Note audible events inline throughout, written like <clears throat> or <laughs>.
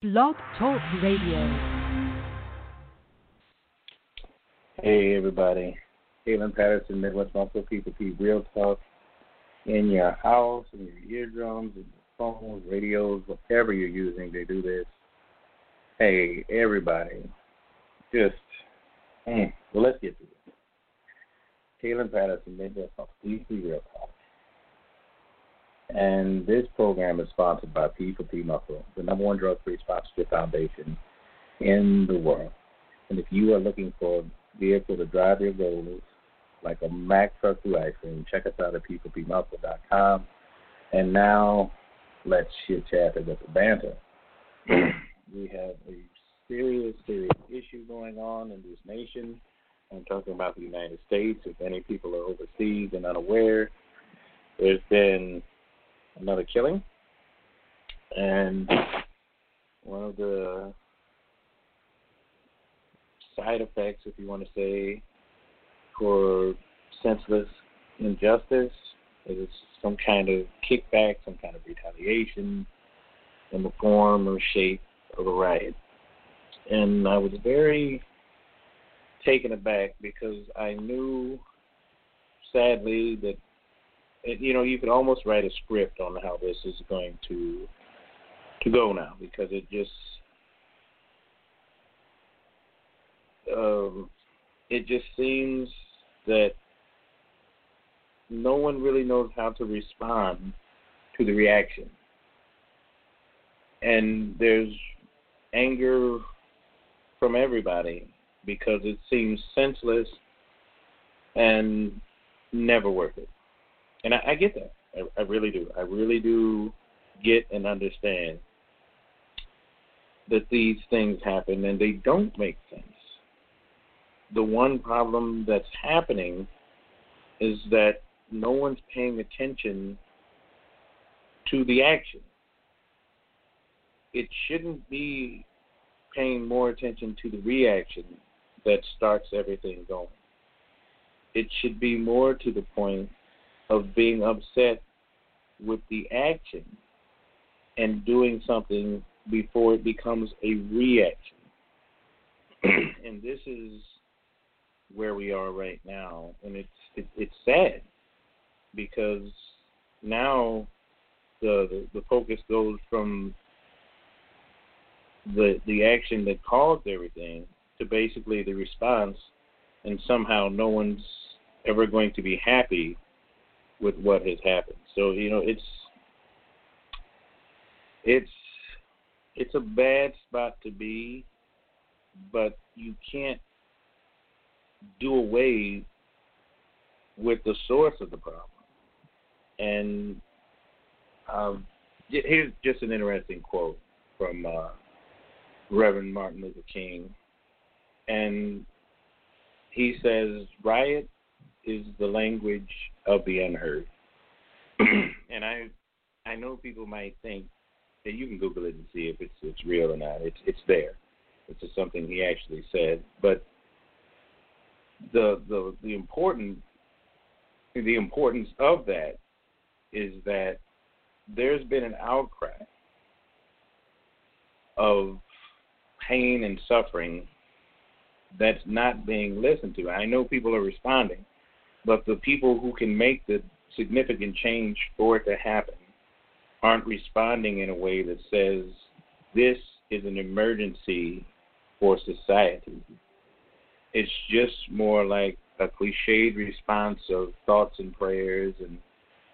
Blog Talk Radio. Hey everybody, Kaylin Patterson, Midwest Muscle P4P Real Talk in your house, in your eardrums, in your phones, radios, whatever you're using to do this. Hey everybody, just mm, well let's get to it. Kaylin Patterson, Midwest Muscle P4P Real Talk. And this program is sponsored by P4P Muscle, the number one drug free sponsorship foundation in the world. And if you are looking for a vehicle to drive your goals, like a Mack truck through ice cream, check us out at p4pmuscle.com. And now let's chit chat and get the banter. <clears throat> we have a serious, serious issue going on in this nation. I'm talking about the United States. If any people are overseas and unaware, there's been another killing. And one of the side effects, if you want to say, for senseless injustice is some kind of kickback, some kind of retaliation in the form or shape of a riot. And I was very taken aback because I knew, sadly, that you know, you could almost write a script on how this is going to to go now because it just um, it just seems that no one really knows how to respond to the reaction, and there's anger from everybody because it seems senseless and never worth it and I, I get that. I, I really do. I really do get and understand that these things happen and they don't make sense. The one problem that's happening is that no one's paying attention to the action. It shouldn't be paying more attention to the reaction that starts everything going. It should be more to the point of being upset with the action and doing something before it becomes a reaction. <clears throat> and this is where we are right now, and it's it, it's sad because now the, the the focus goes from the the action that caused everything to basically the response, and somehow no one's ever going to be happy with what has happened. So you know, it's it's it's a bad spot to be, but you can't do away with the source of the problem. And um, here's just an interesting quote from uh, Reverend Martin Luther King, and he says, "Riot is the language of the unheard. <clears throat> and I I know people might think that you can Google it and see if it's it's real or not. It's it's there. It's just something he actually said. But the the the important the importance of that is that there's been an outcry of pain and suffering that's not being listened to. I know people are responding, but the people who can make the significant change for it to happen aren't responding in a way that says this is an emergency for society. It's just more like a cliched response of thoughts and prayers and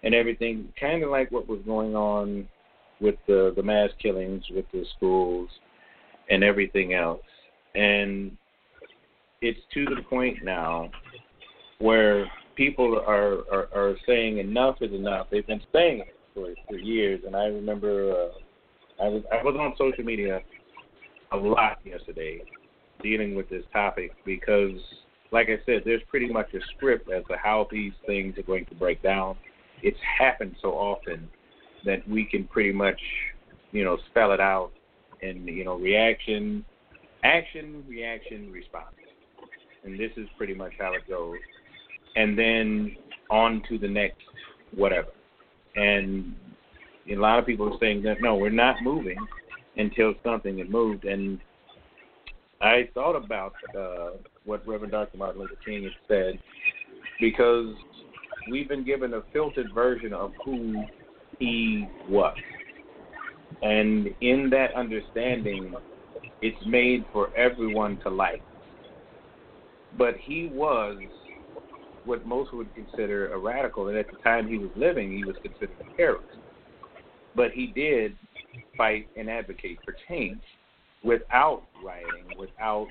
and everything, kind of like what was going on with the the mass killings with the schools and everything else. And it's to the point now where people are, are are saying enough is enough. They've been saying it for for years, and I remember uh, I was I was on social media a lot yesterday dealing with this topic because, like I said, there's pretty much a script as to how these things are going to break down. It's happened so often that we can pretty much, you know, spell it out in you know reaction, action, reaction, response, and this is pretty much how it goes and then on to the next whatever. And a lot of people are saying that no, we're not moving until something had moved. And I thought about uh, what Reverend Dr. Martin Luther King had said because we've been given a filtered version of who he was. And in that understanding, it's made for everyone to like. But he was what most would consider a radical, and at the time he was living, he was considered a terrorist. But he did fight and advocate for change without rioting, without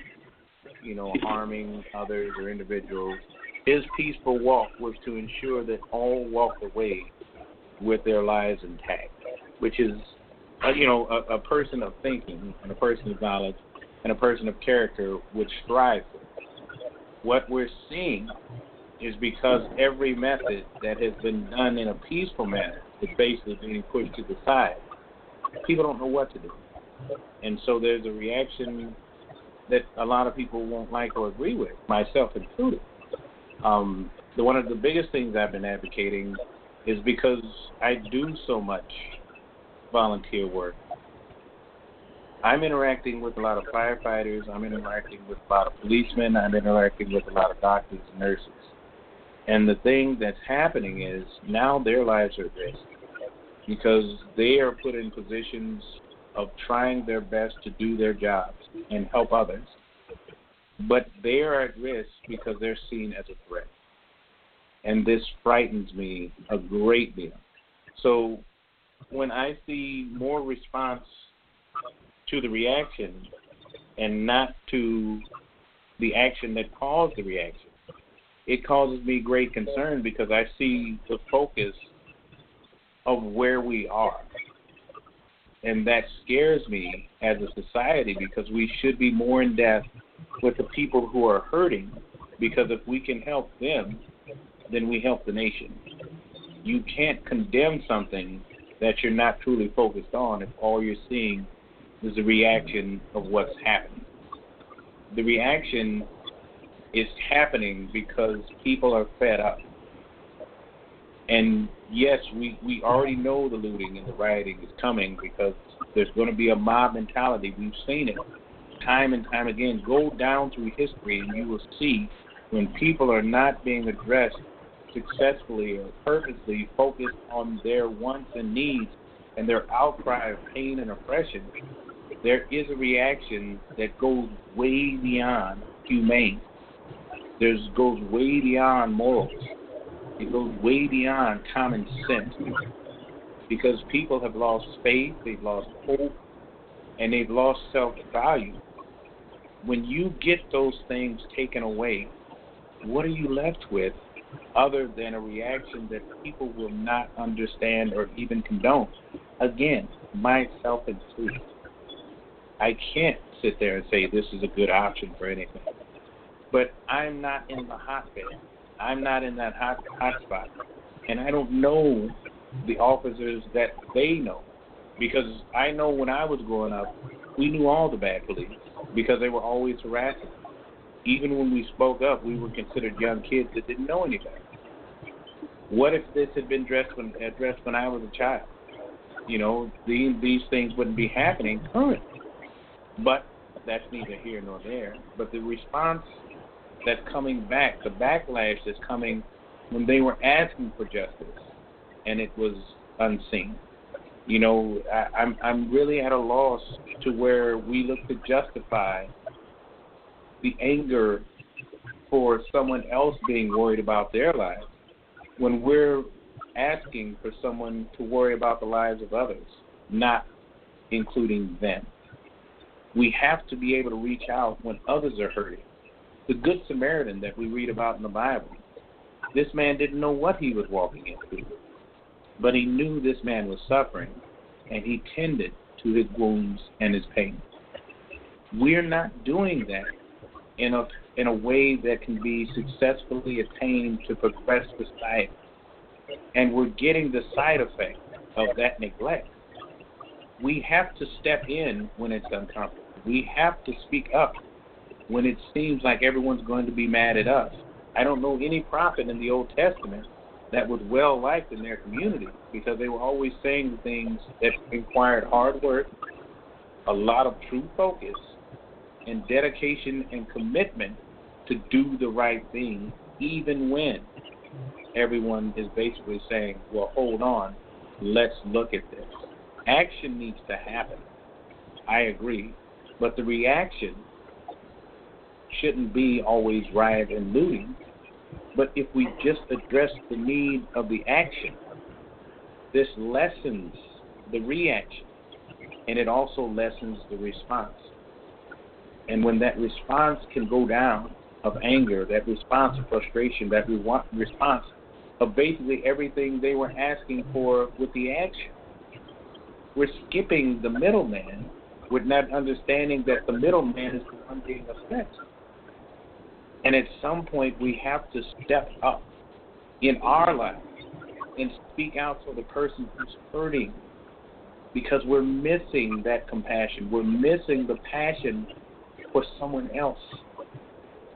you know harming others or individuals. His peaceful walk was to ensure that all walked away with their lives intact, which is uh, you know a, a person of thinking and a person of knowledge and a person of character would strive for. What we're seeing is because every method that has been done in a peaceful manner is basically being pushed to the side. People don't know what to do. And so there's a reaction that a lot of people won't like or agree with, myself included. Um, the, one of the biggest things I've been advocating is because I do so much volunteer work. I'm interacting with a lot of firefighters, I'm interacting with a lot of policemen, I'm interacting with a lot of doctors and nurses. And the thing that's happening is now their lives are at risk because they are put in positions of trying their best to do their jobs and help others. But they are at risk because they're seen as a threat. And this frightens me a great deal. So when I see more response to the reaction and not to the action that caused the reaction, it causes me great concern because I see the focus of where we are. And that scares me as a society because we should be more in depth with the people who are hurting because if we can help them, then we help the nation. You can't condemn something that you're not truly focused on if all you're seeing is the reaction of what's happening. The reaction is happening because people are fed up. And yes, we, we already know the looting and the rioting is coming because there's going to be a mob mentality. We've seen it time and time again. Go down through history and you will see when people are not being addressed successfully or purposely focused on their wants and needs and their outcry of pain and oppression, there is a reaction that goes way beyond humane. There's goes way beyond morals. It goes way beyond common sense. Because people have lost faith, they've lost hope, and they've lost self value. When you get those things taken away, what are you left with other than a reaction that people will not understand or even condone? Again, myself included. I can't sit there and say this is a good option for anything but I'm not in the hotbed. I'm not in that hot hot spot, and I don't know the officers that they know because I know when I was growing up, we knew all the bad police because they were always harassing. Even when we spoke up, we were considered young kids that didn't know any better. What if this had been addressed when addressed when I was a child? You know, these these things wouldn't be happening currently. But that's neither here nor there. But the response that's coming back, the backlash that's coming when they were asking for justice, and it was unseen. You know, I, I'm I'm really at a loss to where we look to justify the anger for someone else being worried about their lives when we're asking for someone to worry about the lives of others, not including them. We have to be able to reach out when others are hurting the Good Samaritan that we read about in the Bible. This man didn't know what he was walking into, but he knew this man was suffering, and he tended to his wounds and his pain. We're not doing that in a in a way that can be successfully attained to progress society, and we're getting the side effect of that neglect. We have to step in when it's uncomfortable. We have to speak up when it seems like everyone's going to be mad at us. I don't know any prophet in the Old Testament that was well liked in their community because they were always saying things that required hard work a lot of true focus and dedication and commitment to do the right thing, even when everyone is basically saying, well, hold on, let's look at this. Action needs to happen. I agree. But the reaction shouldn't be always riot and looting. But if we just address the need of the action, this lessens the reaction and it also lessens the response. And when that response can go down of anger, that response of frustration, that re- response of basically everything they were asking for with the action, we're skipping the middleman with not understanding that the middleman is the one being offended. And at some point, we have to step up in our lives and speak out for the person who's hurting because we're missing that compassion. We're missing the passion for someone else.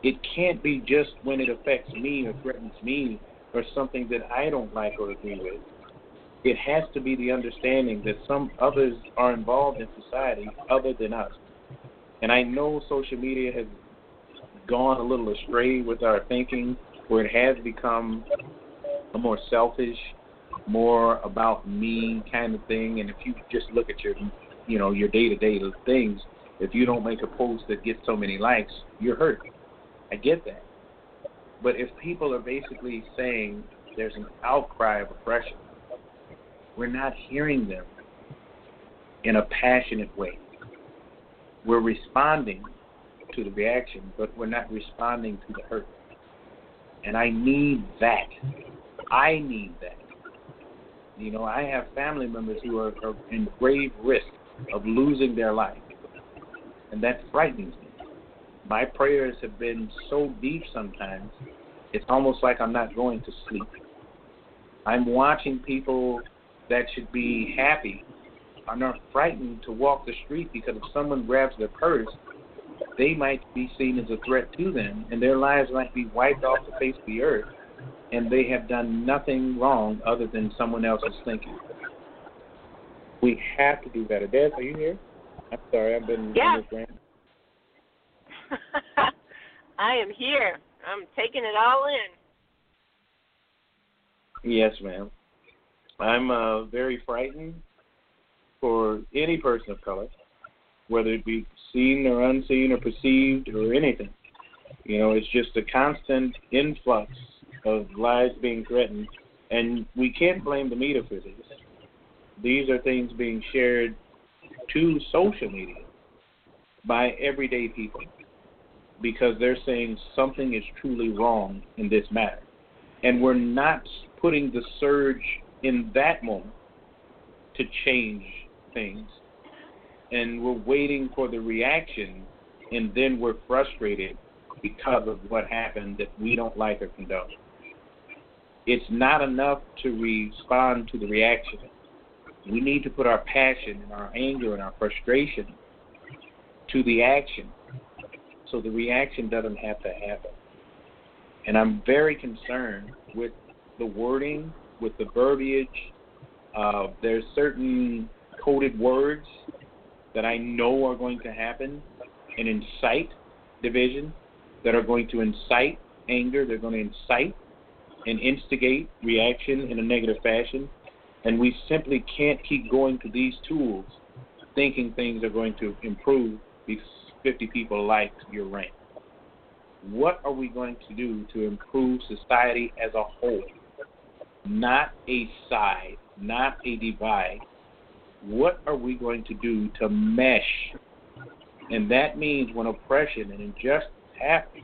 It can't be just when it affects me or threatens me or something that I don't like or agree with. It has to be the understanding that some others are involved in society other than us. And I know social media has gone a little astray with our thinking, where it has become a more selfish more about me kind of thing. And if you just look at your, you know, your day to day things, if you don't make a post that gets so many likes, you're hurt. I get that. But if people are basically saying there's an outcry of oppression, we're not hearing them in a passionate way. We're responding to the reaction, but we're not responding to the hurt. And I need that. I need that. You know, I have family members who are, are in grave risk of losing their life, and that frightens me. My prayers have been so deep sometimes, it's almost like I'm not going to sleep. I'm watching people that should be happy are not frightened to walk the street because if someone grabs their purse, they might be seen as a threat to them, and their lives might be wiped off the face of the earth and they have done nothing wrong other than someone else's thinking. We have to do better. Des, are you here? I'm sorry, I've been yeah. <laughs> I am here. I'm taking it all in. Yes, ma'am. I'm uh, very frightened for any person of color, whether it be seen or unseen or perceived or anything. You know, it's just a constant influx of lives being threatened, and we can't blame the media for this. These are things being shared to social media by everyday people because they're saying something is truly wrong in this matter. And we're not putting the surge in that moment to change things. And we're waiting for the reaction, and then we're frustrated because of what happened that we don't like or condone it's not enough to respond to the reaction. We need to put our passion and our anger and our frustration to the action so the reaction doesn't have to happen. And I'm very concerned with the wording, with the verbiage. Uh, there's certain coded words that I know are going to happen and incite division, that are going to incite anger, they're going to incite and instigate reaction in a negative fashion. And we simply can't keep going to these tools thinking things are going to improve because 50 people like your rant. What are we going to do to improve society as a whole? Not a side, not a divide. What are we going to do to mesh? And that means when oppression and injustice happen,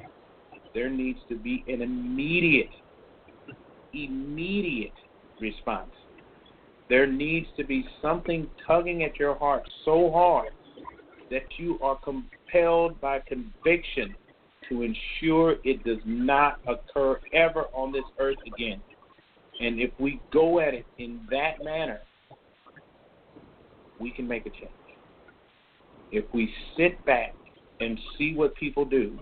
there needs to be an immediate immediate response. There needs to be something tugging at your heart so hard that you are compelled by conviction to ensure it does not occur ever on this earth again. And if we go at it in that manner, we can make a change. If we sit back and see what people do,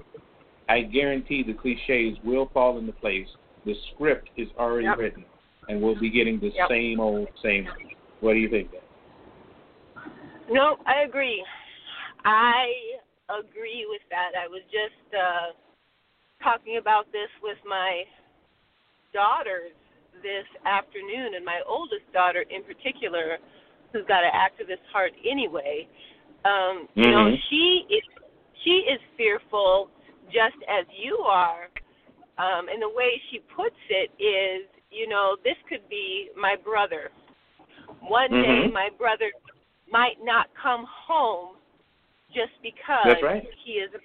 I guarantee the cliches will fall into place the script is already yep. written, and we'll be getting the yep. same old same. What do you think? No, I agree. I agree with that. I was just uh, talking about this with my daughters this afternoon, and my oldest daughter in particular, who's got an activist heart anyway. Um, mm-hmm. You know, she is she is fearful just as you are. Um, and the way she puts it is, you know, this could be my brother. One mm-hmm. day, my brother might not come home just because right. he is a,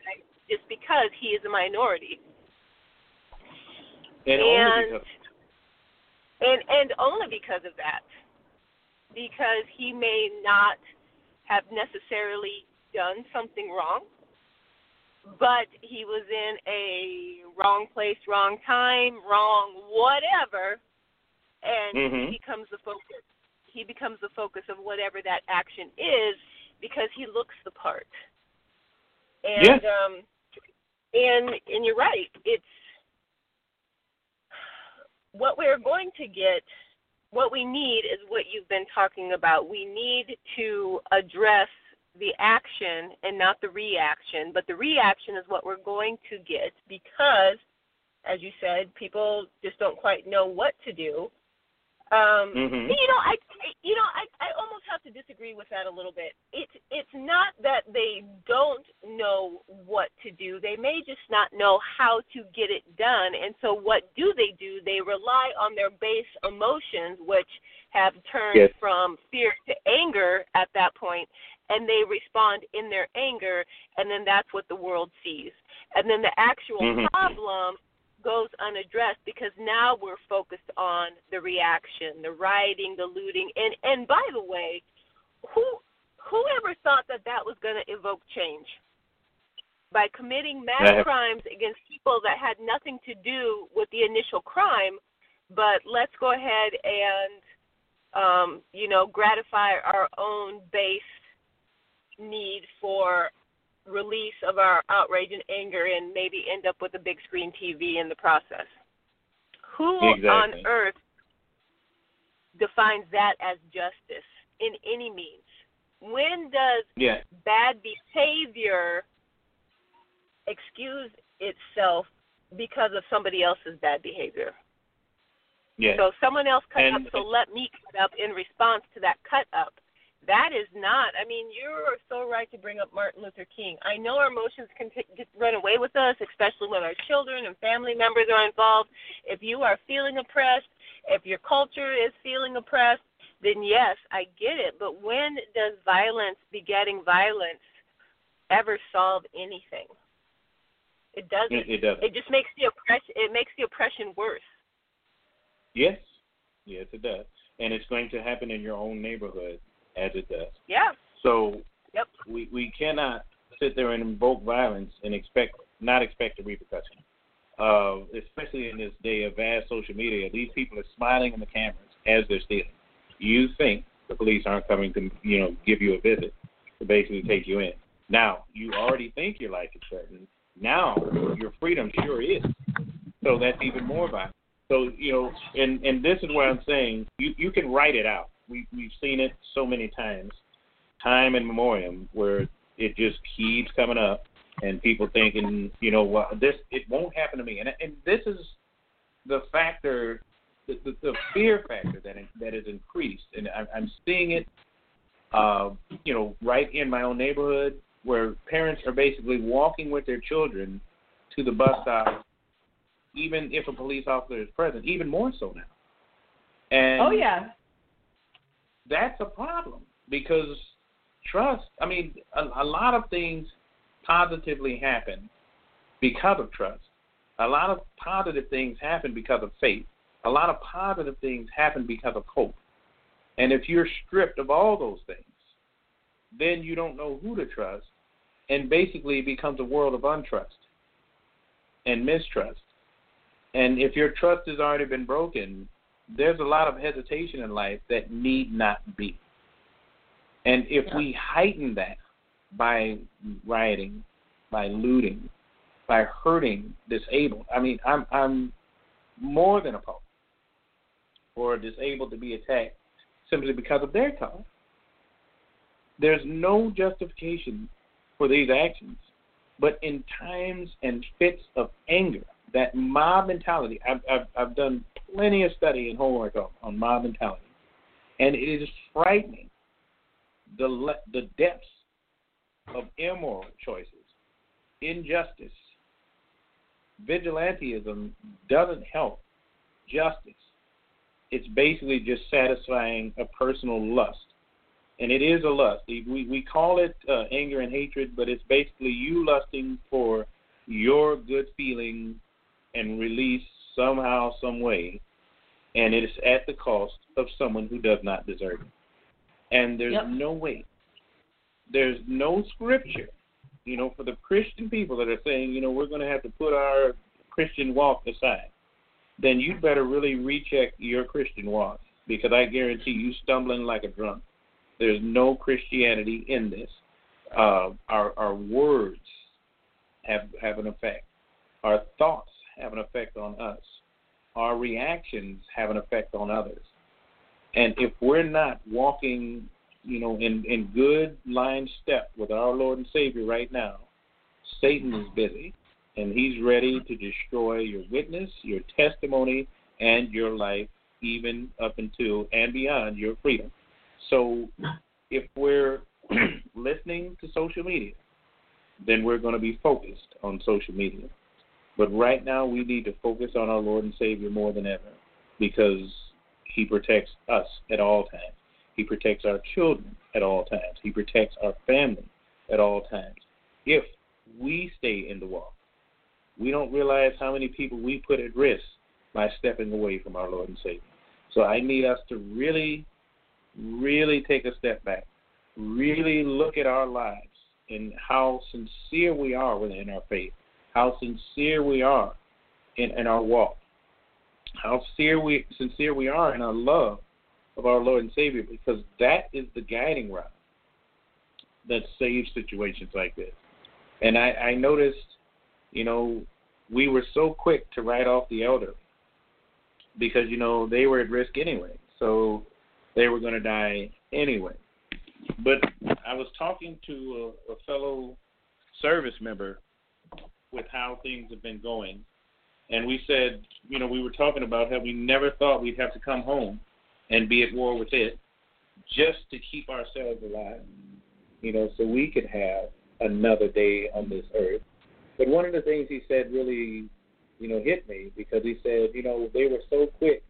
just because he is a minority. And, and only because and and only because of that. Because he may not have necessarily done something wrong, but he was in a wrong place, wrong time, wrong whatever, and mm-hmm. he becomes the focus. He becomes the focus of whatever that action is because he looks the part. And um and and you're right. It's what we're going to get what we need is what you've been talking about. We need to address the action and not the reaction, but the reaction is what we're going to get because as you said, people just don't quite know what to do. Um, mm-hmm. You know, I, you know, I, I almost have to disagree with that a little bit. It's, it's not that they don't know what to do. They may just not know how to get it done. And so, what do they do? They rely on their base emotions, which have turned yes. from fear to anger at that point, and they respond in their anger, and then that's what the world sees. And then the actual mm-hmm. problem goes unaddressed because now we're focused on the reaction, the rioting, the looting, and and by the way, who whoever thought that that was going to evoke change by committing mass yeah. crimes against people that had nothing to do with the initial crime, but let's go ahead and um, you know gratify our own base need for release of our outrage and anger and maybe end up with a big screen TV in the process. Who exactly. on earth defines that as justice in any means? When does yeah. bad behavior excuse itself because of somebody else's bad behavior? Yeah. So someone else cut and, up, so let me cut up in response to that cut up that is not. I mean, you're so right to bring up Martin Luther King. I know our emotions can t- get, run away with us, especially when our children and family members are involved. If you are feeling oppressed, if your culture is feeling oppressed, then yes, I get it. But when does violence begetting violence ever solve anything? It doesn't. It, it doesn't. It just makes the oppression. It makes the oppression worse. Yes, yes, it does, and it's going to happen in your own neighborhood as it does. Yeah. So yep. we we cannot sit there and invoke violence and expect not expect a repercussion. Uh, especially in this day of vast social media, these people are smiling in the cameras as they're stealing. You think the police aren't coming to you know give you a visit to basically take you in. Now you already think your life is threatened. Now your freedom sure is. So that's even more violent. So you know, and and this is what I'm saying. You you can write it out we we've seen it so many times, time and memoriam, where it just keeps coming up, and people thinking, you know, well, this it won't happen to me, and and this is the factor, the, the, the fear factor that that is increased, and I'm, I'm seeing it, uh, you know, right in my own neighborhood, where parents are basically walking with their children to the bus stop, even if a police officer is present, even more so now. And oh yeah, that's a problem because trust. I mean, a, a lot of things positively happen because of trust. A lot of positive things happen because of faith. A lot of positive things happen because of hope. And if you're stripped of all those things, then you don't know who to trust, and basically it becomes a world of untrust and mistrust. And if your trust has already been broken, there's a lot of hesitation in life that need not be. And if yeah. we heighten that by rioting, by looting, by hurting disabled, I mean, I'm I'm more than opposed for disabled to be attacked simply because of their color. There's no justification for these actions. But in times and fits of anger, that mob mentality, I've, I've, I've done plenty of study and homework on, on mob mentality, and it is frightening the the depths of immoral choices, injustice. Vigilantism doesn't help justice. It's basically just satisfying a personal lust and it is a lust. We we call it uh, anger and hatred, but it's basically you lusting for your good feeling and release somehow, some way, and it is at the cost of someone who does not deserve it. And there's yep. no way, there's no scripture, you know, for the Christian people that are saying, you know, we're going to have to put our Christian walk aside. Then you'd better really recheck your Christian walk because I guarantee you stumbling like a drunk there's no Christianity in this. Uh, our our words have have an effect. Our thoughts have an effect on us. Our reactions have an effect on others. And if we're not walking, you know, in in good line step with our Lord and Savior right now, Satan is busy, and he's ready to destroy your witness, your testimony, and your life, even up until and beyond your freedom. So if we're <clears throat> listening to social media, then we're going to be focused on social media. But right now, we need to focus on our Lord and Savior more than ever because He protects us at all times. He protects our children at all times. He protects our family at all times. If we stay in the walk, we don't realize how many people we put at risk by stepping away from our Lord and Savior. So I need us to really really take a step back, really look at our lives and how sincere we are within our faith, how sincere we are in, in our walk, how sincere we sincere we are in our love of our Lord and Savior, because that is the guiding rod that saves situations like this. And I, I noticed, you know, we were so quick to write off the elder because you know they were at risk anyway. So they were going to die anyway. But I was talking to a, a fellow service member with how things have been going, and we said, you know, we were talking about how we never thought we'd have to come home and be at war with it just to keep ourselves alive, you know, so we could have another day on this earth. But one of the things he said really, you know, hit me because he said, you know, they were so quick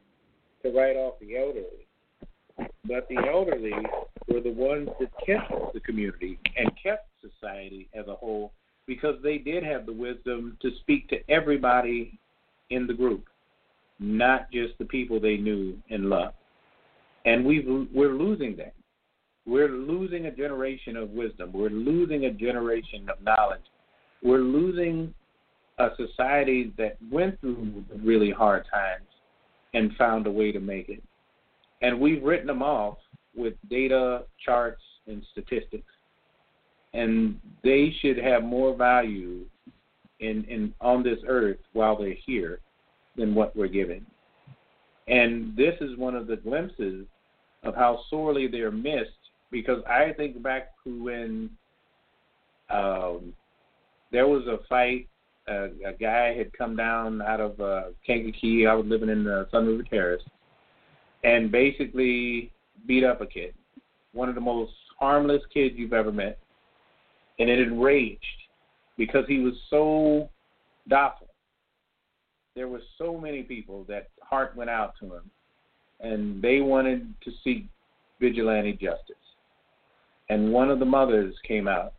to write off the elderly but the elderly were the ones that kept the community and kept society as a whole because they did have the wisdom to speak to everybody in the group, not just the people they knew and loved. And we we're losing that. We're losing a generation of wisdom. We're losing a generation of knowledge. We're losing a society that went through really hard times and found a way to make it and we've written them off with data, charts, and statistics. And they should have more value in, in on this earth while they're here than what we're given. And this is one of the glimpses of how sorely they're missed because I think back to when um, there was a fight. A guy had come down out of uh, Kankakee. I was living in the Sun River Terrace, and basically beat up a kid. One of the most harmless kids you've ever met. And it enraged because he was so docile. There were so many people that heart went out to him and they wanted to seek vigilante justice. And one of the mothers came out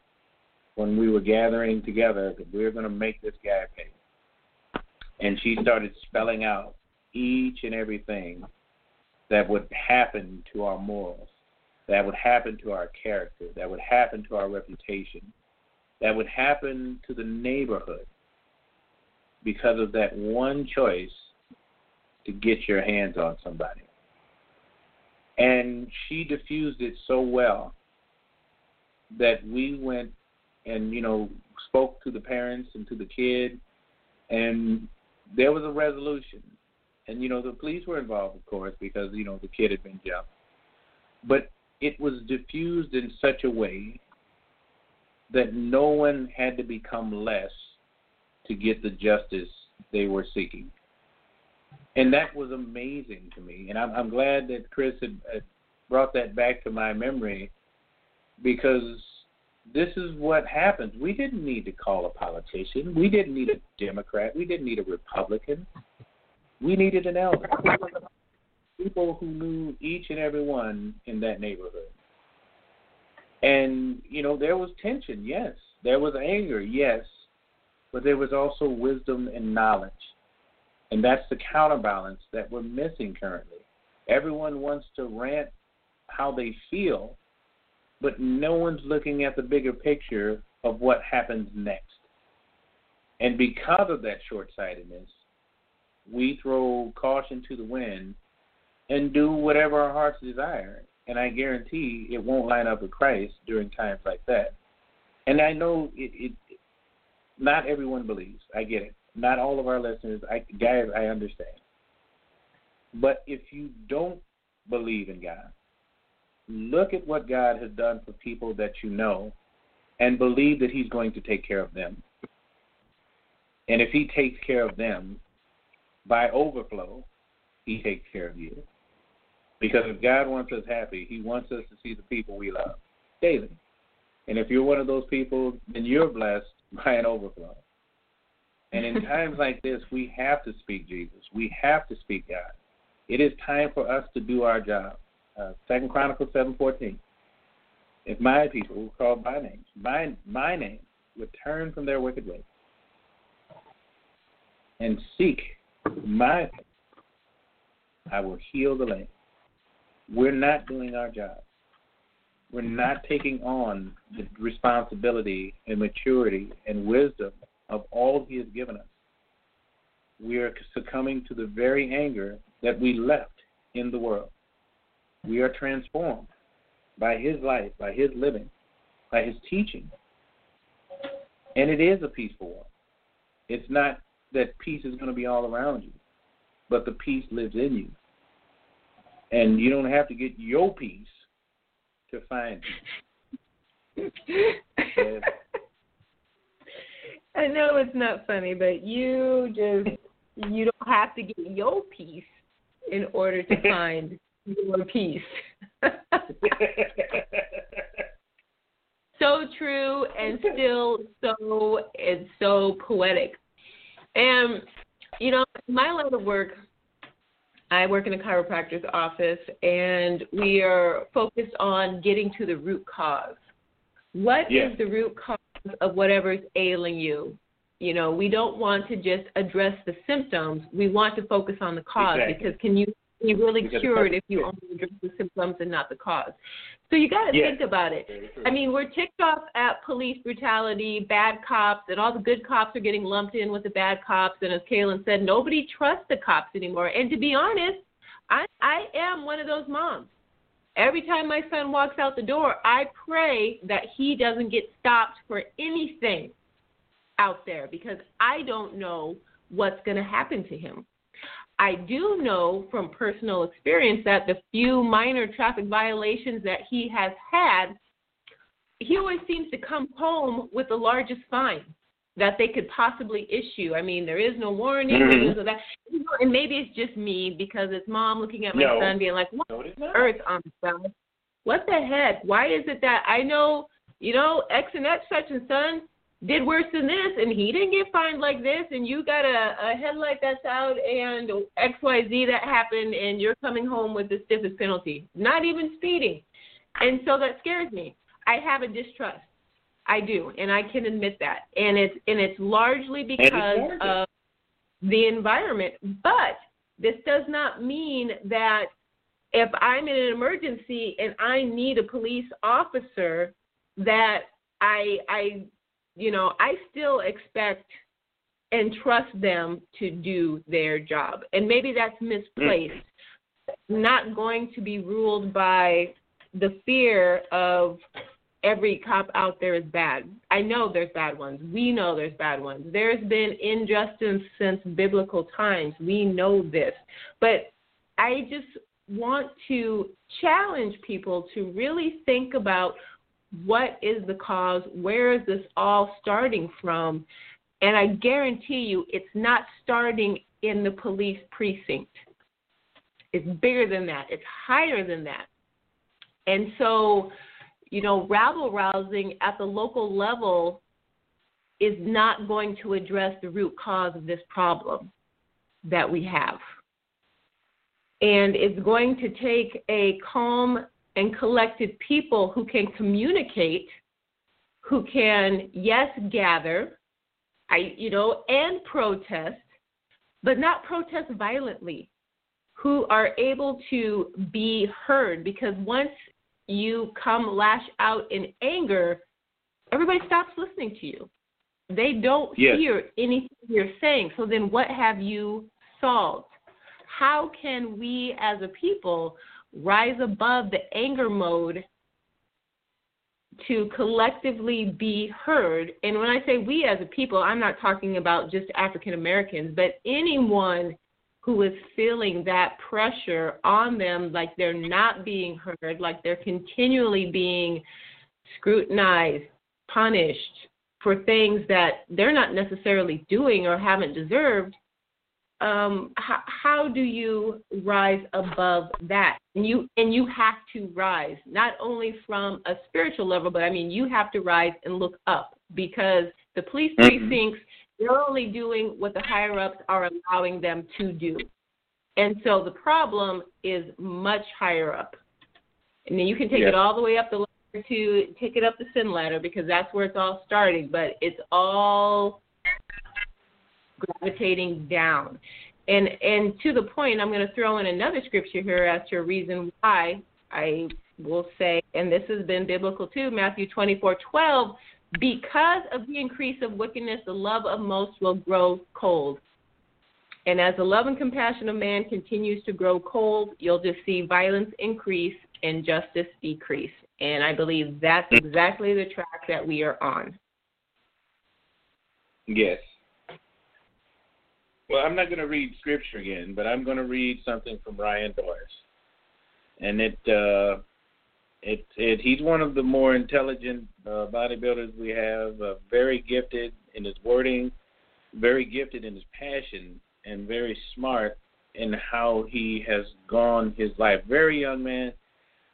when we were gathering together that we were going to make this guy pay. And she started spelling out each and everything that would happen to our morals, that would happen to our character, that would happen to our reputation, that would happen to the neighborhood because of that one choice to get your hands on somebody. And she diffused it so well that we went and, you know, spoke to the parents and to the kid, and there was a resolution and you know the police were involved, of course, because you know the kid had been jumped. But it was diffused in such a way that no one had to become less to get the justice they were seeking. And that was amazing to me. And I'm, I'm glad that Chris had, had brought that back to my memory because this is what happens. We didn't need to call a politician. We didn't need a Democrat. We didn't need a Republican. We needed an elder. People who knew each and every one in that neighborhood. And, you know, there was tension, yes. There was anger, yes. But there was also wisdom and knowledge. And that's the counterbalance that we're missing currently. Everyone wants to rant how they feel, but no one's looking at the bigger picture of what happens next. And because of that short sightedness, we throw caution to the wind and do whatever our hearts desire. And I guarantee it won't line up with Christ during times like that. And I know it, it not everyone believes. I get it. Not all of our listeners, I, guys, I understand. But if you don't believe in God, look at what God has done for people that you know and believe that He's going to take care of them. And if He takes care of them by overflow, He takes care of you. Because if God wants us happy, He wants us to see the people we love daily. And if you're one of those people, then you're blessed <laughs> by an overflow. And in <laughs> times like this, we have to speak Jesus. We have to speak God. It is time for us to do our job. Uh, Second Chronicles seven fourteen. If my people who call by name, by my name, would turn from their wicked ways and seek my I will heal the land. We're not doing our job. We're mm-hmm. not taking on the responsibility and maturity and wisdom of all He has given us. We are succumbing to the very anger that we left in the world. We are transformed by His life, by His living, by His teaching. And it is a peaceful war. It's not that peace is going to be all around you, but the peace lives in you. And you don't have to get your peace to find it. <laughs> I know it's not funny, but you just you don't have to get your peace in order to <laughs> find your peace. <laughs> so true and still so and so poetic. And you know, my line of work I work in a chiropractor's office, and we are focused on getting to the root cause. What yeah. is the root cause of whatever is ailing you? You know, we don't want to just address the symptoms. We want to focus on the cause exactly. because can you be really because cured if you only address the symptoms and not the cause? So you got to yeah. think about it. I mean, we're ticked off at police brutality, bad cops, and all the good cops are getting lumped in with the bad cops. And as Kaylin said, nobody trusts the cops anymore. And to be honest, I I am one of those moms. Every time my son walks out the door, I pray that he doesn't get stopped for anything out there because I don't know what's going to happen to him. I do know from personal experience that the few minor traffic violations that he has had, he always seems to come home with the largest fine that they could possibly issue. I mean, there is no warning, mm-hmm. so that, and maybe it's just me because it's mom looking at my no. son being like, "What no, earth on the sun? What the heck? Why is it that I know, you know, X and X such and son did worse than this and he didn't get fined like this and you got a, a headlight that's out and XYZ that happened and you're coming home with the stiffest penalty. Not even speeding. And so that scares me. I have a distrust. I do, and I can admit that. And it's and it's largely because of the environment. But this does not mean that if I'm in an emergency and I need a police officer that I I you know, I still expect and trust them to do their job. And maybe that's misplaced. Mm. Not going to be ruled by the fear of every cop out there is bad. I know there's bad ones. We know there's bad ones. There's been injustice since biblical times. We know this. But I just want to challenge people to really think about what is the cause? Where is this all starting from? And I guarantee you, it's not starting in the police precinct. It's bigger than that, it's higher than that. And so, you know, rabble rousing at the local level is not going to address the root cause of this problem that we have. And it's going to take a calm and collected people who can communicate, who can, yes, gather, I, you know, and protest, but not protest violently, who are able to be heard. Because once you come lash out in anger, everybody stops listening to you. They don't yes. hear anything you're saying. So then what have you solved? How can we as a people rise above the anger mode to collectively be heard? And when I say we as a people, I'm not talking about just African Americans, but anyone who is feeling that pressure on them like they're not being heard, like they're continually being scrutinized, punished, for things that they're not necessarily doing or haven't deserved, um, how, how do you rise above that? And you and you have to rise not only from a spiritual level, but I mean you have to rise and look up because the police mm-hmm. precincts they're only doing what the higher ups are allowing them to do, and so the problem is much higher up. And then you can take it all the way up the ladder to take it up the sin ladder because that's where it's all starting, but it's all gravitating down. And and to the point, I'm going to throw in another scripture here as to a reason why I will say, and this has been biblical too, Matthew 24:12. Because of the increase of wickedness, the love of most will grow cold. And as the love and compassion of man continues to grow cold, you'll just see violence increase and justice decrease. And I believe that's exactly the track that we are on. Yes. Well, I'm not going to read scripture again, but I'm going to read something from Ryan Doris. And it, uh, it, it, he's one of the more intelligent uh, bodybuilders we have, uh, very gifted in his wording, very gifted in his passion, and very smart in how he has gone his life. Very young man,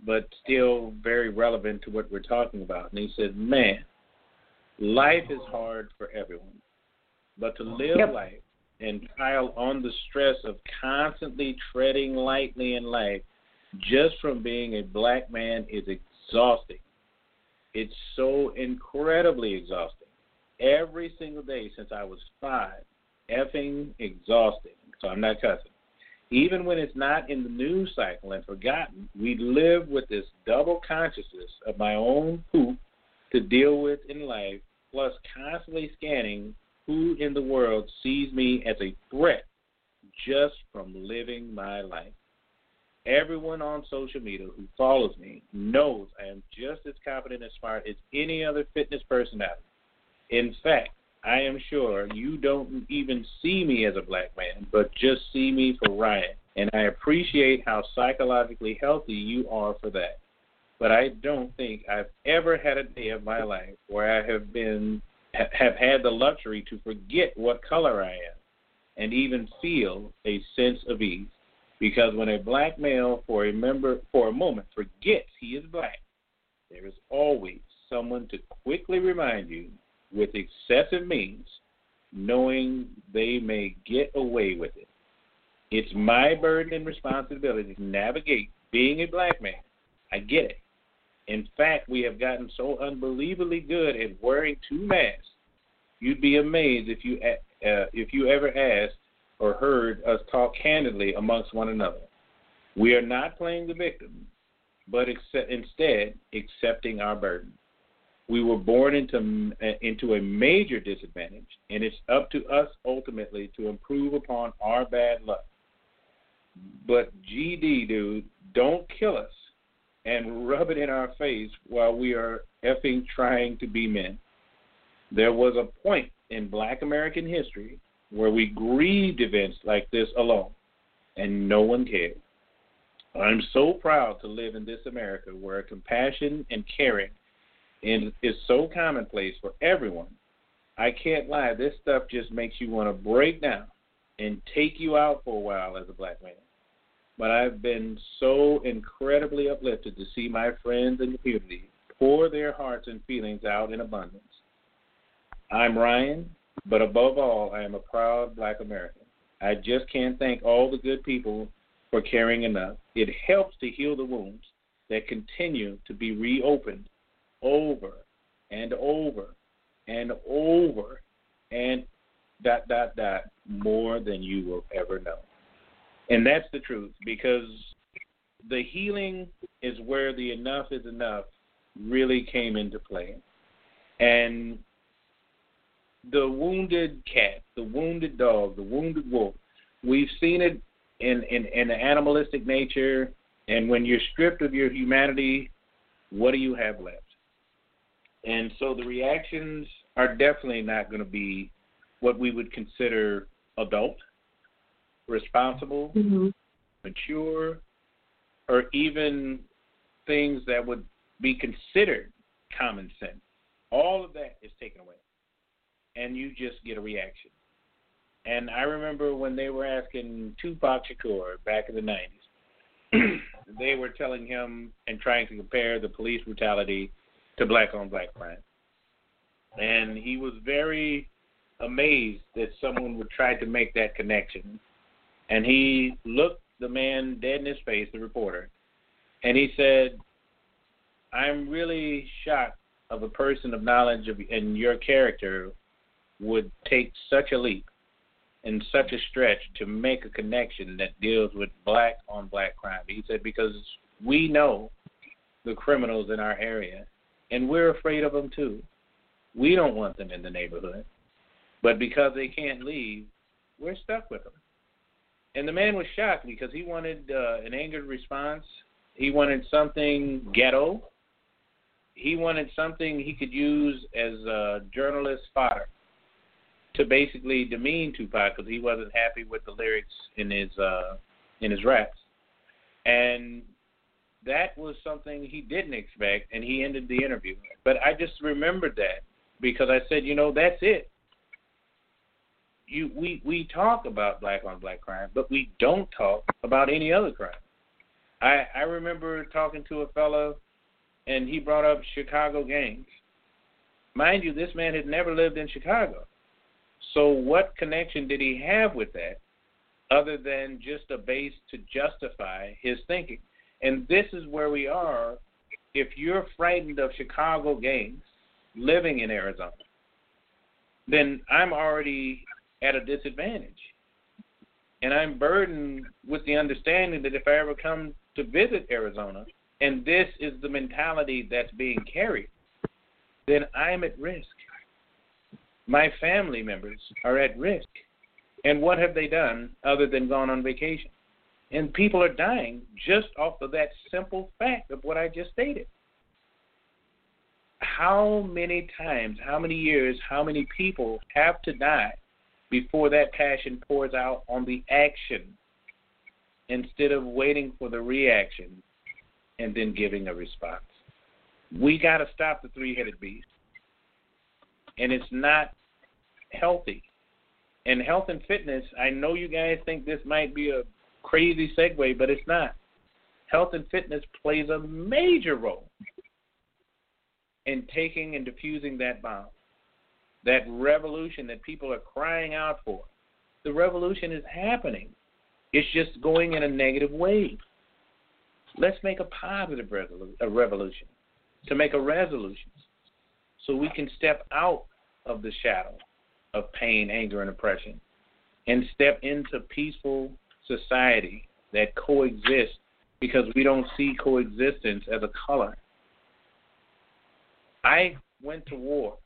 but still very relevant to what we're talking about. And he said, Man, life is hard for everyone, but to live yep. life and pile on the stress of constantly treading lightly in life just from being a black man is exhausting. It's so incredibly exhausting. Every single day since I was five, effing exhausting. So I'm not cussing. Even when it's not in the news cycle and forgotten, we live with this double consciousness of my own poop to deal with in life, plus constantly scanning who in the world sees me as a threat just from living my life. Everyone on social media who follows me knows I am just as confident and smart as any other fitness personality. In fact, I am sure you don't even see me as a black man, but just see me for Ryan. And I appreciate how psychologically healthy you are for that. But I don't think I've ever had a day of my life where I have been have had the luxury to forget what color I am and even feel a sense of ease. Because when a black male for a member for a moment forgets he is black, there is always someone to quickly remind you with excessive means, knowing they may get away with it. It's my burden and responsibility to navigate being a black man. I get it. In fact, we have gotten so unbelievably good at wearing two masks. You'd be amazed if you uh, if you ever asked or heard us talk candidly amongst one another. We are not playing the victim, but instead accepting our burden. We were born into into a major disadvantage, and it's up to us ultimately to improve upon our bad luck. But GD, dude, don't kill us and rub it in our face while we are effing trying to be men. There was a point in Black American history where we grieved events like this alone, and no one cared. I'm so proud to live in this America where compassion and caring it's so commonplace for everyone. I can't lie, this stuff just makes you want to break down and take you out for a while as a black man. But I've been so incredibly uplifted to see my friends and community pour their hearts and feelings out in abundance. I'm Ryan, but above all, I am a proud black American. I just can't thank all the good people for caring enough. It helps to heal the wounds that continue to be reopened over and over and over and dot dot dot more than you will ever know. And that's the truth because the healing is where the enough is enough really came into play. And the wounded cat, the wounded dog, the wounded wolf, we've seen it in, in, in animalistic nature. And when you're stripped of your humanity, what do you have left? And so the reactions are definitely not going to be what we would consider adult, responsible, mm-hmm. mature, or even things that would be considered common sense. All of that is taken away. And you just get a reaction. And I remember when they were asking Tupac Shakur back in the 90s, <clears throat> they were telling him and trying to compare the police brutality to black on black crime. And he was very amazed that someone would try to make that connection. And he looked the man dead in his face, the reporter, and he said, I'm really shocked of a person of knowledge of and your character would take such a leap and such a stretch to make a connection that deals with black on black crime. He said because we know the criminals in our area and we're afraid of them too. We don't want them in the neighborhood. But because they can't leave, we're stuck with them. And the man was shocked because he wanted uh, an angered response. He wanted something ghetto. He wanted something he could use as a journalist fodder to basically demean Tupac because he wasn't happy with the lyrics in his uh, in his raps. And that was something he didn't expect, and he ended the interview. But I just remembered that because I said, you know, that's it. You we we talk about black on black crime, but we don't talk about any other crime. I I remember talking to a fellow, and he brought up Chicago gangs. Mind you, this man had never lived in Chicago. So what connection did he have with that, other than just a base to justify his thinking? And this is where we are. If you're frightened of Chicago gangs living in Arizona, then I'm already at a disadvantage. And I'm burdened with the understanding that if I ever come to visit Arizona, and this is the mentality that's being carried, then I'm at risk. My family members are at risk. And what have they done other than gone on vacation? And people are dying just off of that simple fact of what I just stated. How many times, how many years, how many people have to die before that passion pours out on the action instead of waiting for the reaction and then giving a response? We got to stop the three headed beast. And it's not healthy. And health and fitness, I know you guys think this might be a crazy segue, but it's not. Health and fitness plays a major role in taking and diffusing that bomb, that revolution that people are crying out for. The revolution is happening. It's just going in a negative way. Let's make a positive revolu- a revolution, to make a resolution, so we can step out of the shadow of pain, anger, and oppression, and step into peaceful society that coexists because we don't see coexistence as a color. I went to war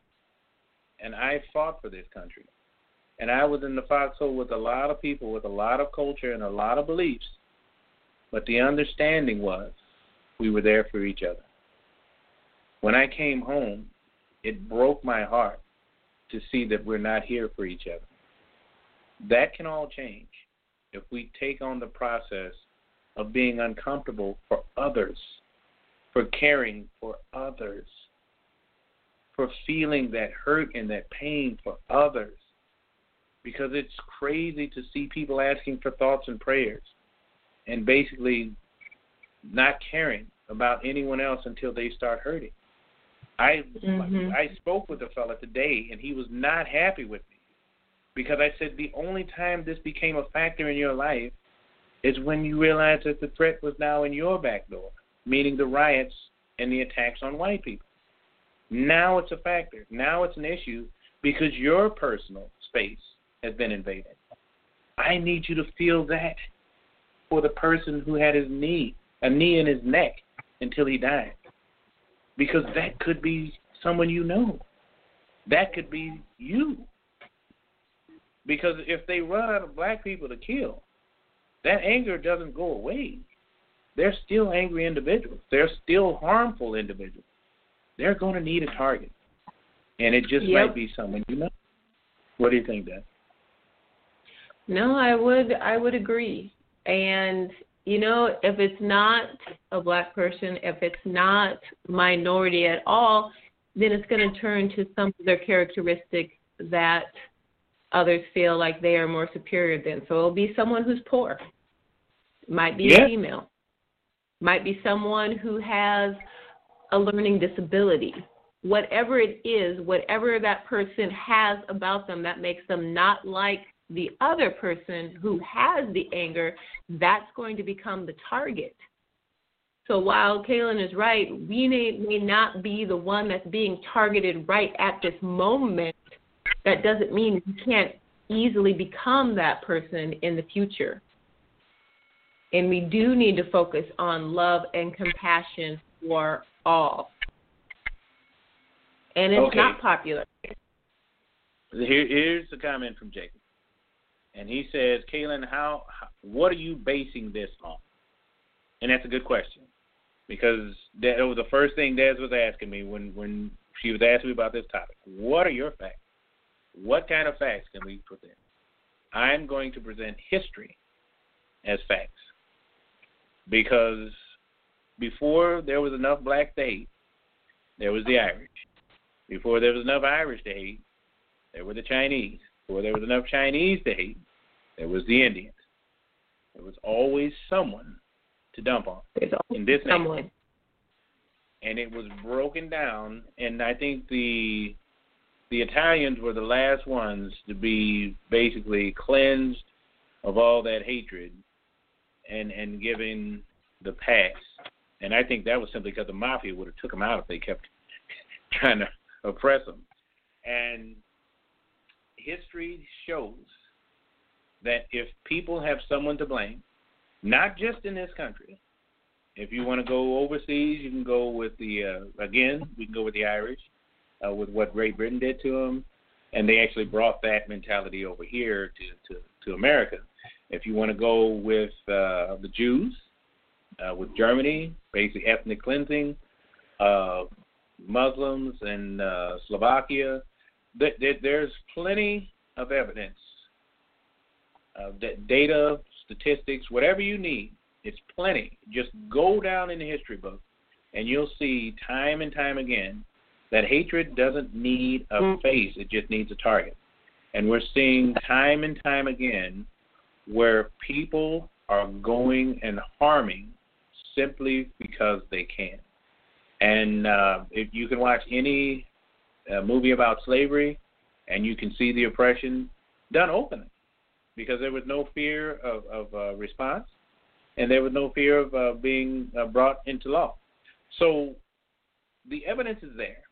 and I fought for this country. And I was in the foxhole with a lot of people with a lot of culture and a lot of beliefs. But the understanding was we were there for each other. When I came home, it broke my heart to see that we're not here for each other. That can all change if we take on the process of being uncomfortable for others, for caring for others, for feeling that hurt and that pain for others. Because it's crazy to see people asking for thoughts and prayers and basically not caring about anyone else until they start hurting. I mm-hmm. I spoke with a fella today and he was not happy with me because I said the only time this became a factor in your life is when you realized that the threat was now in your back door, meaning the riots and the attacks on white people. Now it's a factor. Now it's an issue because your personal space has been invaded. I need you to feel that for the person who had his knee, a knee in his neck until he died. Because that could be someone you know. That could be you. Because if they run out of black people to kill, that anger doesn't go away. They're still angry individuals. They're still harmful individuals. They're going to need a target. And it just yep. might be someone you know. What do you think, Dad? No, I would I would agree. And you know, if it's not a black person, if it's not minority at all, then it's going to turn to some of their characteristics that others feel like they are more superior than. So it'll be someone who's poor, might be yeah. a female, might be someone who has a learning disability. Whatever it is, whatever that person has about them that makes them not like the other person who has the anger, that's going to become the target. So while Kaylin is right, we may, may not be the one that's being targeted right at this moment. That doesn't mean you can't easily become that person in the future. And we do need to focus on love and compassion for all. And it's okay. not popular. Here, here's the comment from Jacob and he says, "Kaylin, how, how what are you basing this on?" And that's a good question because that was the first thing Des was asking me when when she was asking me about this topic. What are your facts? What kind of facts can we present? I'm going to present history as facts because before there was enough black to hate, there was the Irish. Before there was enough Irish to hate, there were the Chinese. Before there was enough Chinese to hate, there was the Indians. There was always someone to dump on in this someone. nation. And it was broken down, and I think the the Italians were the last ones to be basically cleansed of all that hatred and and given the pass. And I think that was simply because the mafia would have took them out if they kept <laughs> trying to oppress them. And history shows that if people have someone to blame, not just in this country, if you want to go overseas, you can go with the uh, again, we can go with the Irish, uh, with what Great Britain did to them, and they actually brought that mentality over here to to, to America. If you want to go with uh, the Jews, uh, with Germany, basically ethnic cleansing, uh, Muslims and uh, Slovakia, th- th- there's plenty of evidence uh, data, statistics, whatever you need. It's plenty. Just go down in the history book, and you'll see time and time again that hatred doesn't need a mm. face; it just needs a target. And we're seeing time and time again where people are going and harming simply because they can. And uh, if you can watch any uh, movie about slavery, and you can see the oppression done openly because there was no fear of, of uh, response and there was no fear of uh, being uh, brought into law. So the evidence is there.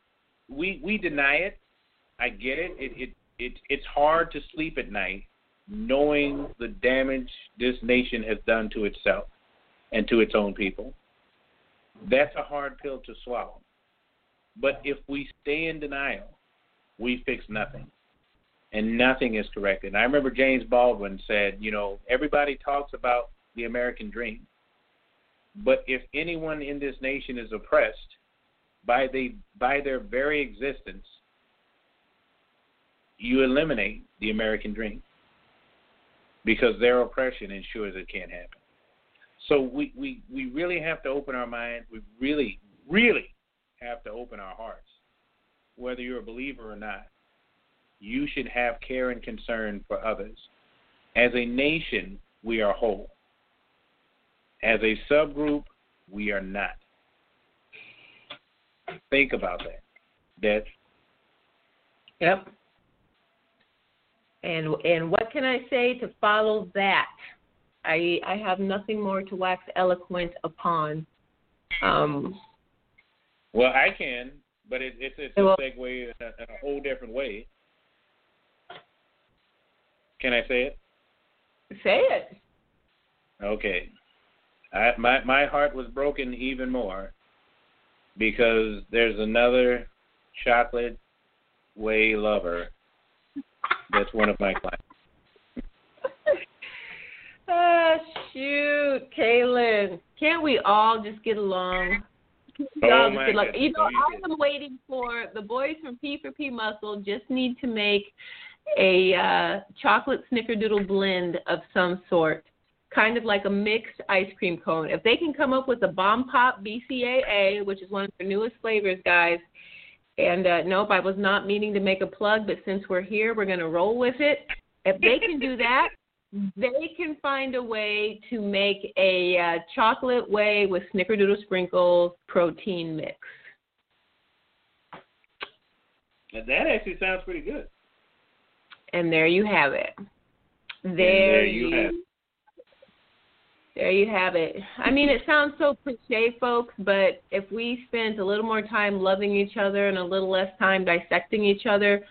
We we deny it. I get it. It it, it it's hard to sleep at night knowing the damage this nation has done to itself and to its own people. That's a hard pill to swallow. But if we stay in denial, we fix nothing and nothing is corrected. And I remember James Baldwin said, you know, everybody talks about the American dream, but if anyone in this nation is oppressed by the by their very existence, you eliminate the American dream because their oppression ensures it can't happen. So we, we, we really have to open our minds. We really, really have to open our hearts whether you're a believer or not, you should have care and concern for others. As a nation, we are whole. As a subgroup, we are not. Think about that. That. Yep. And and what can I say to follow that? I I have nothing more to wax eloquent upon. Um, well, I can, but it, it's it's a segue in a, in a whole different whey. Can I say it? Say it. Okay. I, my my heart was broken even more because there's another chocolate way lover that's one of my clients. Ah, shoot, Kaylin. Can't we all just get along? <laughs> Oh my you know, I am waiting for the boys from P4P Muscle just need to make a uh, chocolate snickerdoodle blend of some sort, kind of like a mixed ice cream cone. If they can come up with a bomb pop BCAA, which is one of their newest flavors, guys. And uh, nope, I was not meaning to make a plug, but since we're here, we're going to roll with it. If they can do that, they can find a way to make a uh, chocolate whey with snickerdoodle sprinkles protein mix. That actually sounds pretty good. And there you have it. There, there you, you have. There you have it. I mean, it sounds so cliche, folks, but if we spent a little more time loving each other and a little less time dissecting each other,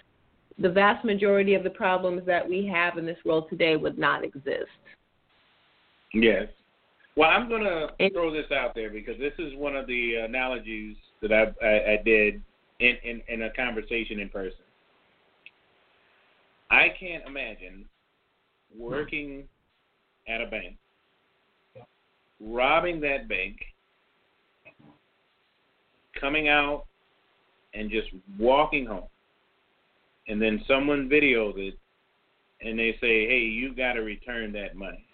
the vast majority of the problems that we have in this world today would not exist. Yes. Well, I'm going to throw this out there because this is one of the analogies that I, I, I did in, in, in a conversation in person. I can't imagine working at a bank, robbing that bank, coming out and just walking home and then someone videos it and they say, hey, you got to return that money.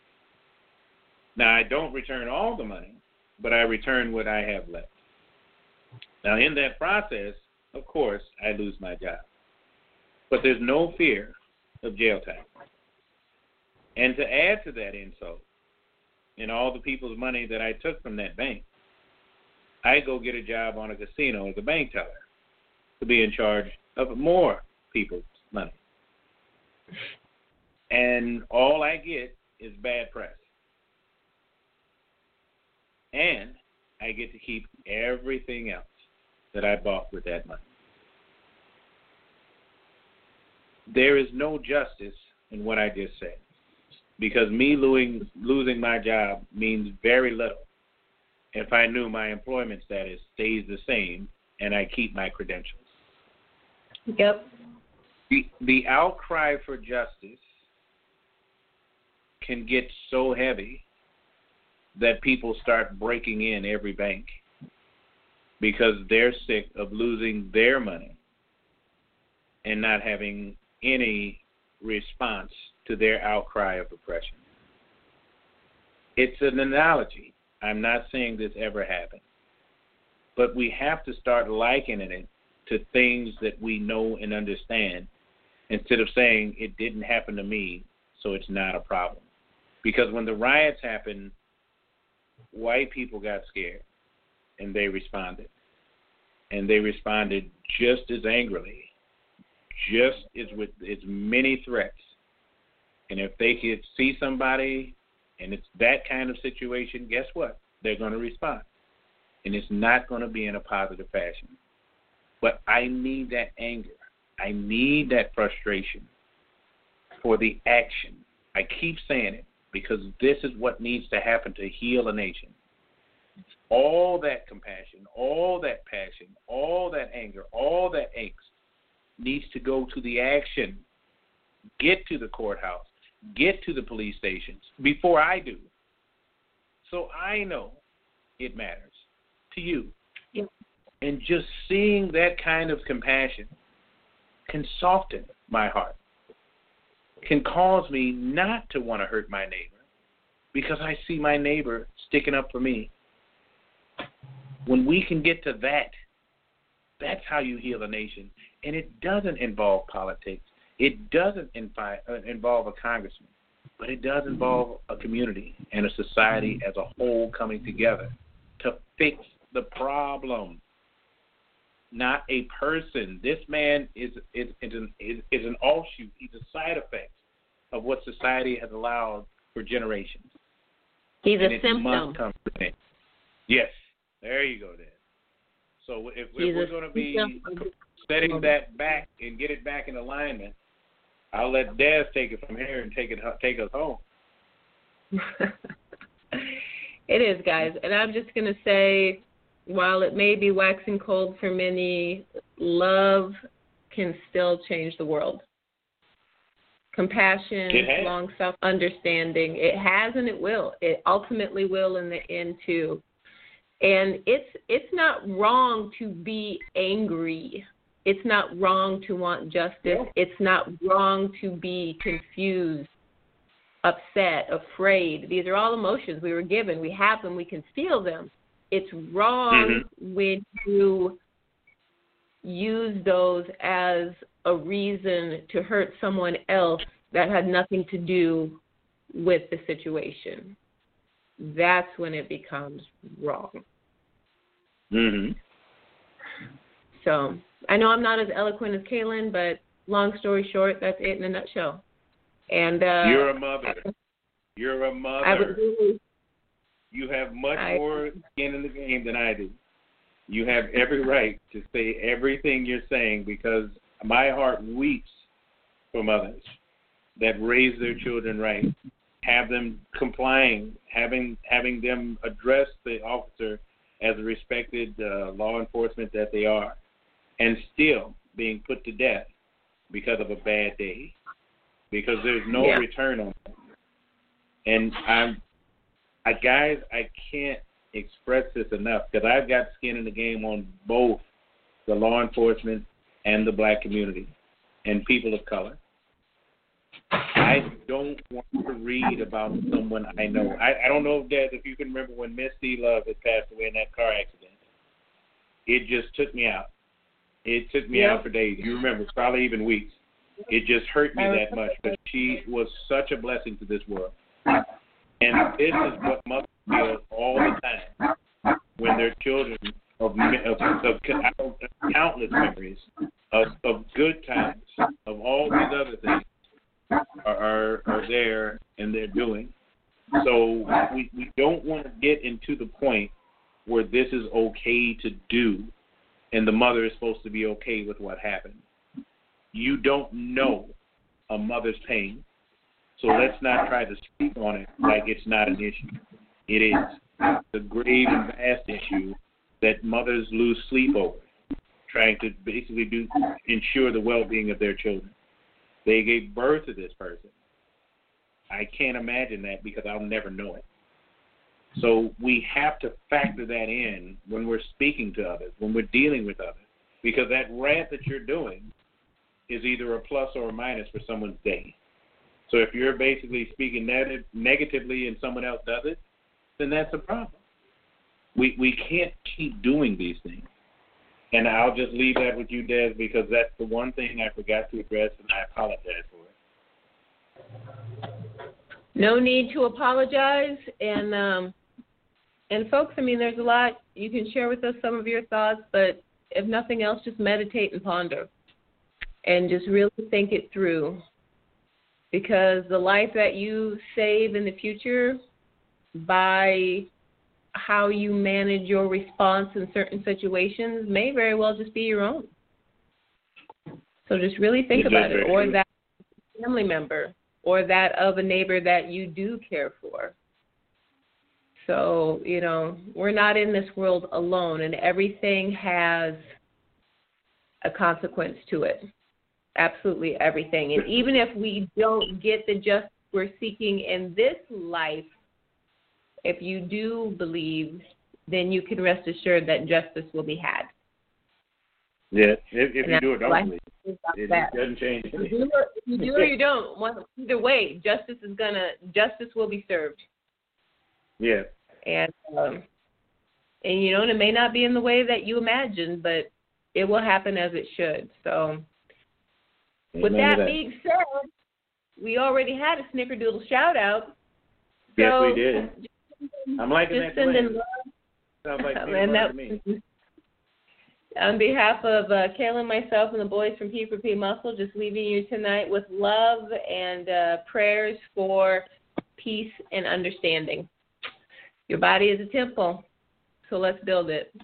Now, I don't return all the money, but I return what I have left. Now, in that process, of course, I lose my job. But there's no fear of jail time. And to add to that insult, and all the people's money that I took from that bank, I go get a job on a casino as a bank teller to be in charge of more people's money. And all I get is bad press. And I get to keep everything else that I bought with that money. There is no justice in what I just said because me losing, my job means very little if I knew my employment status stays the same and I keep my credentials. Yep the outcry for justice can get so heavy that people start breaking in every bank because they're sick of losing their money and not having any response to their outcry of oppression. It's an analogy. I'm not saying this ever happened. But we have to start likening it to things that we know and understand instead of saying it didn't happen to me, so it's not a problem. Because when the riots happened, white people got scared and they responded. And they responded just as angrily, just as with as many threats. And if they could see somebody and it's that kind of situation, guess what? They're going to respond. And it's not going to be in a positive fashion. But I need that anger. I need that frustration for the action. I keep saying it because this is what needs to happen to heal a nation. All that compassion, all that passion, all that anger, all that angst needs to go to the action. Get to the courthouse, get to the police stations before I do. So I know it matters to you. Yeah. And just seeing that kind of compassion can soften my heart, can cause me not to want to hurt my neighbor because I see my neighbor sticking up for me. When we can get to that, That's how you heal a nation. And it doesn't involve politics. It doesn't invi- uh, involve a congressman, but it does involve a community and a society as a whole coming together to fix the problem, not a person. This man is is is an, is, is an offshoot. He's a side effect of what society has allowed for generations. He's and a symptom. Must come to an end. Yes, there you go, Then. So if, if we're going to be symptom. setting that back and get it back in alignment, I'll let Daz take it from here and take it take us home. <laughs> it is, guys. And I'm just going to say, while it may be waxing cold for many, love can still change the world. Compassion, long self understanding. It has and it will. It ultimately will in the end too. And it's it's not wrong to be angry. It's not wrong to want justice. It's not wrong to be confused upset, afraid. These are all emotions we were given. We have them, we can feel them. It's wrong when you use those as a reason to hurt someone else that had nothing to do with the situation. That's when it becomes wrong. Mm-hmm. So I know I'm not as eloquent as Kaylin, but long story short, that's it in a nutshell. And uh, You're a mother. You're a mother. I would really You have much I- more skin in the game than I do. You have every right to say everything you're saying because my heart weeps for mothers that raise their children right, have them complying, having having them address the officer as a respected uh, law enforcement that they are, and still being put to death because of a bad day, because there's no Yeah. return on that. And I'm I guys, I can't express this enough because I've got skin in the game on both the law enforcement and the black community and people of color. I don't want to read about someone I know. I, I don't know, Dad, if you can remember when Misty Love had passed away in that car accident. It just took me out. It took me Yeah. out for days. You remember, probably even weeks. It just hurt me that much. But she was such a blessing to this world. And this is what mothers feel all the time when their children of, of, of, countless memories of, of good times, of all these other things are, are there and they're doing. So we, we don't want to get into the point where this is okay to do and the mother is supposed to be okay with what happened. You don't know a mother's pain. So let's not try to speak on it like it's not an issue. It is. A grave and vast issue that mothers lose sleep over, trying to basically do ensure the well-being of their children. They gave birth to this person. I can't imagine that because I'll never know it. So we have to factor that in when we're speaking to others, when we're dealing with others, because that rant that you're doing is either a plus or a minus for someone's day. So if you're basically speaking neg- negatively and someone else does it, then that's a problem. We we can't keep doing these things. And I'll just leave that with you, Des, because that's the one thing I forgot to address, and I apologize for it. no need to apologize and um and folks i mean there's a lot you can share with us some of your thoughts but if nothing else just meditate and ponder and just really think it through because the life that you save in the future by how you manage your response in certain situations may very well just be your own so just really think about it or that family member or that of a neighbor that you do care for. So, you know, we're not in this world alone, and everything has a consequence to it. Absolutely everything. And even if we don't get the justice we're seeking in this life, if you do believe, then you can rest assured that justice will be had. Yeah, if, if you do it, that's don't believe. It, that. doesn't change If you do it, if you do or you don't, one- either way, justice is gonna justice will be served. Yeah, and um, and you know, and it may not be in the way that you imagined, but it will happen as it should. So, Amen to that, being said, we already had a snickerdoodle shout out. yes, we did. I'm liking that sending love. Sounds like <laughs> and that, to me. on behalf of uh, Kayla, myself, and the boys from P4P Muscle, just leaving you tonight with love and uh, prayers for peace and understanding. Your body is a temple, so let's build it.